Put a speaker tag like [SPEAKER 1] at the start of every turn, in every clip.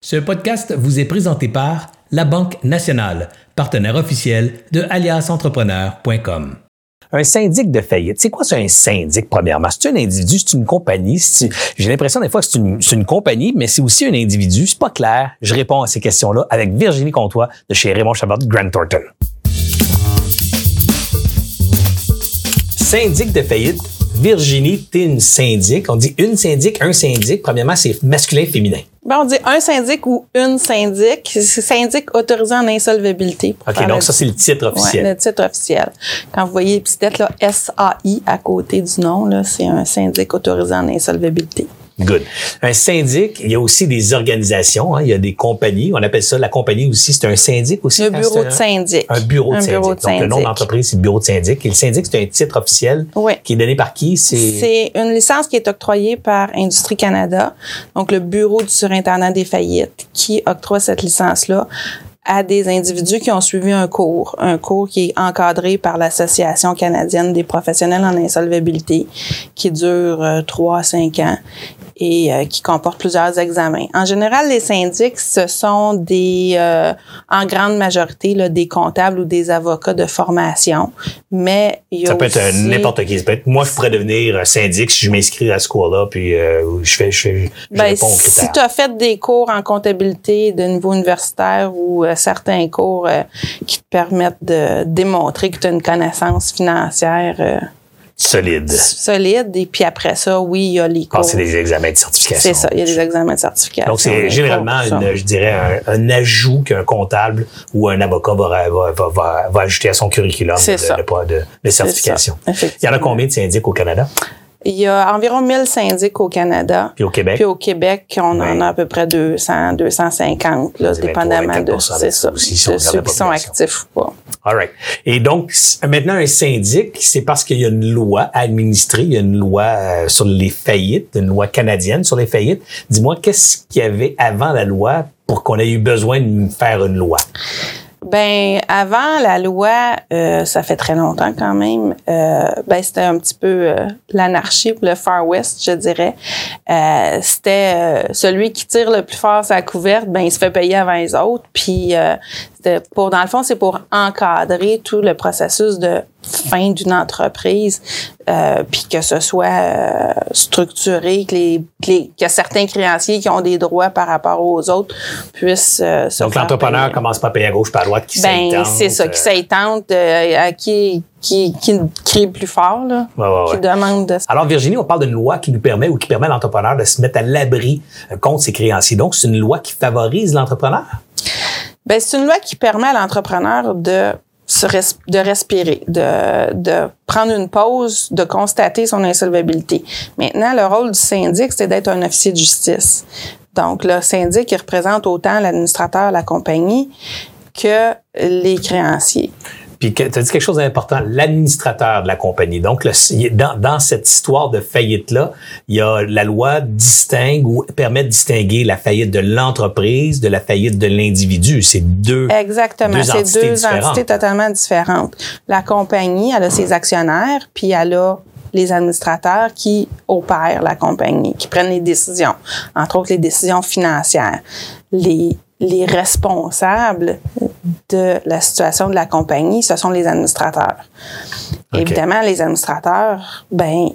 [SPEAKER 1] Ce podcast vous est présenté par La Banque Nationale, partenaire officiel de aliasentrepreneur.com.
[SPEAKER 2] Un syndic de faillite, c'est quoi c'est un syndic premièrement? C'est un individu, c'est une compagnie? J'ai l'impression des fois que c'est une, compagnie, mais c'est aussi un individu. C'est pas clair. Je réponds à ces questions-là avec Virginie Comtois de chez Raymond Chabot Grant Thornton. Syndic de faillite, Virginie, t'es une syndic. On dit une syndic, un syndic. Premièrement, c'est masculin, féminin.
[SPEAKER 3] Ben, on dit un syndic ou une syndic. Syndic autorisé en insolvabilité.
[SPEAKER 2] OK, donc ça, c'est le titre officiel.
[SPEAKER 3] Ouais, le titre officiel. Quand vous voyez petite lettre là, SAI à côté du nom, là, c'est un syndic autorisé en insolvabilité.
[SPEAKER 2] Good. Un syndic, il y a aussi des organisations, hein, il y a des compagnies. On appelle ça la compagnie aussi. C'est un syndic aussi.
[SPEAKER 3] Un bureau de syndic.
[SPEAKER 2] Un bureau de, syndic. Donc, le nom d'entreprise, c'est le bureau de syndic. Et le syndic, c'est un titre officiel qui est donné par qui?
[SPEAKER 3] C'est une licence qui est octroyée par Industrie Canada, donc le bureau du surintendant des faillites, qui octroie cette licence-là à des individus qui ont suivi un cours, un cours qui est encadré par l'Association canadienne des professionnels en insolvabilité, qui dure euh, trois à cinq ans et euh, qui comporte plusieurs examens. En général, les syndics, ce sont des, euh, en grande majorité, là, des comptables ou des avocats de formation, mais il y a
[SPEAKER 2] Ça peut être n'importe qui. Peut être, moi, je pourrais devenir syndic si je m'inscris à ce cours-là, puis euh, je fais, je, fais, je
[SPEAKER 3] ben, réponds aux critères. Si tu as fait des cours en comptabilité de niveau universitaire ou certains cours qui te permettent de démontrer que tu as une connaissance financière
[SPEAKER 2] Solide.
[SPEAKER 3] Solide. Et puis après ça, oui, il y a les cours.
[SPEAKER 2] c'est des examens de certification.
[SPEAKER 3] C'est ça, il y a des examens de certification.
[SPEAKER 2] Donc, c'est généralement, une, je dirais, un, ajout qu'un comptable ou un avocat va, va, va, va, ajouter à son curriculum de, de, de, de certification. Il y en a combien de syndics au Canada?
[SPEAKER 3] Il y a environ 1000 syndics au Canada.
[SPEAKER 2] Puis au Québec?
[SPEAKER 3] Puis au Québec, on en a à peu près 200, 250, là, dépendamment de, c'est ça, de ceux qui sont actifs ou pas.
[SPEAKER 2] All right. Et donc, maintenant, un syndic, c'est parce qu'il y a une loi à administrer, il y a une loi euh, sur les faillites, une loi canadienne sur les faillites. Dis-moi, qu'est-ce qu'il y avait avant la loi pour qu'on ait eu besoin de faire une loi?
[SPEAKER 3] Ben avant la loi, euh, ça fait très longtemps quand même. Euh, ben c'était un petit peu euh, l'anarchie le Far West, je dirais. Euh, c'était celui qui tire le plus fort sa couverte, ben il se fait payer avant les autres. Puis pour dans le fond, c'est pour encadrer tout le processus de fin d'une entreprise, euh, puis que ce soit euh, structuré, que les, que, certains créanciers qui ont des droits par rapport aux autres puissent euh,
[SPEAKER 2] se Donc l'entrepreneur commence pas à payer à gauche, pas à droite, qui ben,
[SPEAKER 3] c'est ça, qui s'étente, à qui qui, qui crie plus fort, là, qui demande de...
[SPEAKER 2] Alors, Virginie, on parle d'une loi qui nous permet ou qui permet à l'entrepreneur de se mettre à l'abri contre ses créanciers. Donc, c'est une loi qui favorise l'entrepreneur?
[SPEAKER 3] Ben, c'est une loi qui permet à l'entrepreneur de se de respirer, de, de prendre une pause, de constater son insolvabilité. Maintenant, le rôle du syndic, c'est d'être un officier de justice. Donc, le syndic, il représente autant l'administrateur, la compagnie, que les créanciers.
[SPEAKER 2] Puis tu as dit quelque chose d'important, l'administrateur de la compagnie. Donc, dans, dans, cette histoire de faillite-là, il y a la loi distingue ou permet de distinguer la faillite de l'entreprise de la faillite de l'individu. C'est deux
[SPEAKER 3] Exactement, c'est deux entités totalement différentes. La compagnie, elle a ses actionnaires, puis elle a les administrateurs qui opèrent la compagnie, qui prennent les décisions, entre autres les décisions financières. Les les responsables de la situation de la compagnie, ce sont les administrateurs. Évidemment, les administrateurs, ben,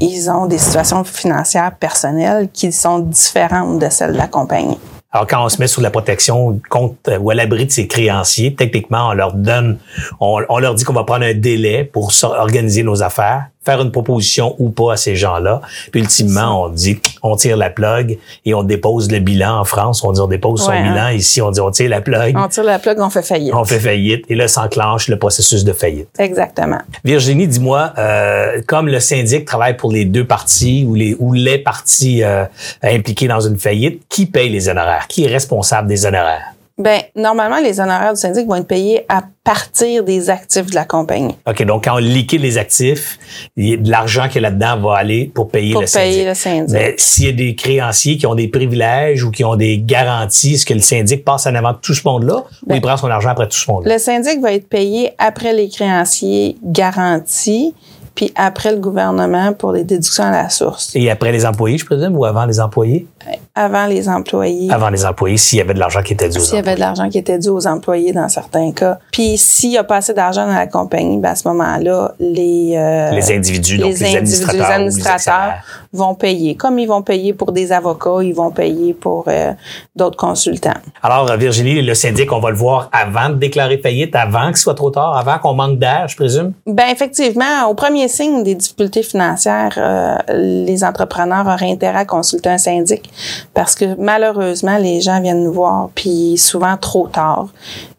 [SPEAKER 3] ils ont des situations financières personnelles qui sont différentes de celles de la compagnie.
[SPEAKER 2] Alors, quand on se met sous la protection contre ou à l'abri de ses créanciers, techniquement, on leur donne, on, on leur dit qu'on va prendre un délai pour organiser nos affaires faire une proposition ou pas à ces gens-là. Puis ultimement, on dit, on tire la plug et on dépose le bilan en France. On dit, on dépose son bilan. Hein. Ici, on dit, on tire la plug.
[SPEAKER 3] On tire la plug, on fait faillite.
[SPEAKER 2] On fait faillite. Et là, s'enclenche le processus de faillite.
[SPEAKER 3] Exactement.
[SPEAKER 2] Virginie, dis-moi, euh, comme le syndic travaille pour les deux parties ou les, ou les parties euh, impliquées dans une faillite, qui paye les honoraires? Qui est responsable des honoraires?
[SPEAKER 3] Ben, normalement, les honoraires du syndic vont être payés à partir des actifs de la compagnie.
[SPEAKER 2] OK, donc quand on liquide les actifs, l'argent qui est là-dedans va aller pour payer,
[SPEAKER 3] pour
[SPEAKER 2] le,
[SPEAKER 3] payer le syndic.
[SPEAKER 2] Mais s'il y a des créanciers qui ont des privilèges ou qui ont des garanties, est-ce que le syndic passe en avant tout ce monde-là ou il ben, prend son argent après tout ce monde-là?
[SPEAKER 3] Le syndic va être payé après les créanciers garantis puis après le gouvernement pour les déductions à la source.
[SPEAKER 2] Et après les employés, je présume, ou avant les employés?
[SPEAKER 3] Avant les employés.
[SPEAKER 2] Avant les employés, s'il y avait de l'argent qui était dû aux
[SPEAKER 3] S'il y avait de l'argent qui était dû aux employés dans certains cas. Puis s'il y a pas assez d'argent dans la compagnie, ben à ce moment-là, les euh,
[SPEAKER 2] Les individus, donc les administrateurs les
[SPEAKER 3] administrateurs vont payer. Comme ils vont payer pour des avocats, ils vont payer pour euh, d'autres consultants.
[SPEAKER 2] Alors, Virginie, le syndic, on va le voir avant de déclarer faillite, avant ce soit trop tard, avant qu'on manque d'air, je présume?
[SPEAKER 3] Ben effectivement, au premier signe des difficultés financières, euh, les entrepreneurs auraient intérêt à consulter un syndic parce que malheureusement, les gens viennent nous voir puis souvent trop tard.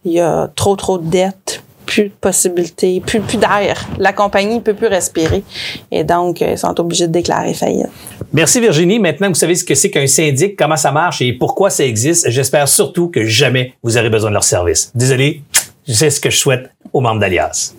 [SPEAKER 3] Il y a trop trop de dettes, plus de possibilités, plus plus d'air. La compagnie ne peut plus respirer et donc euh, ils sont obligés de déclarer faillite.
[SPEAKER 2] Merci Virginie. Maintenant, vous savez ce que c'est qu'un syndic, comment ça marche et pourquoi ça existe. J'espère surtout que jamais vous aurez besoin de leur service. Désolé, c'est ce que je souhaite aux membres d'Alias.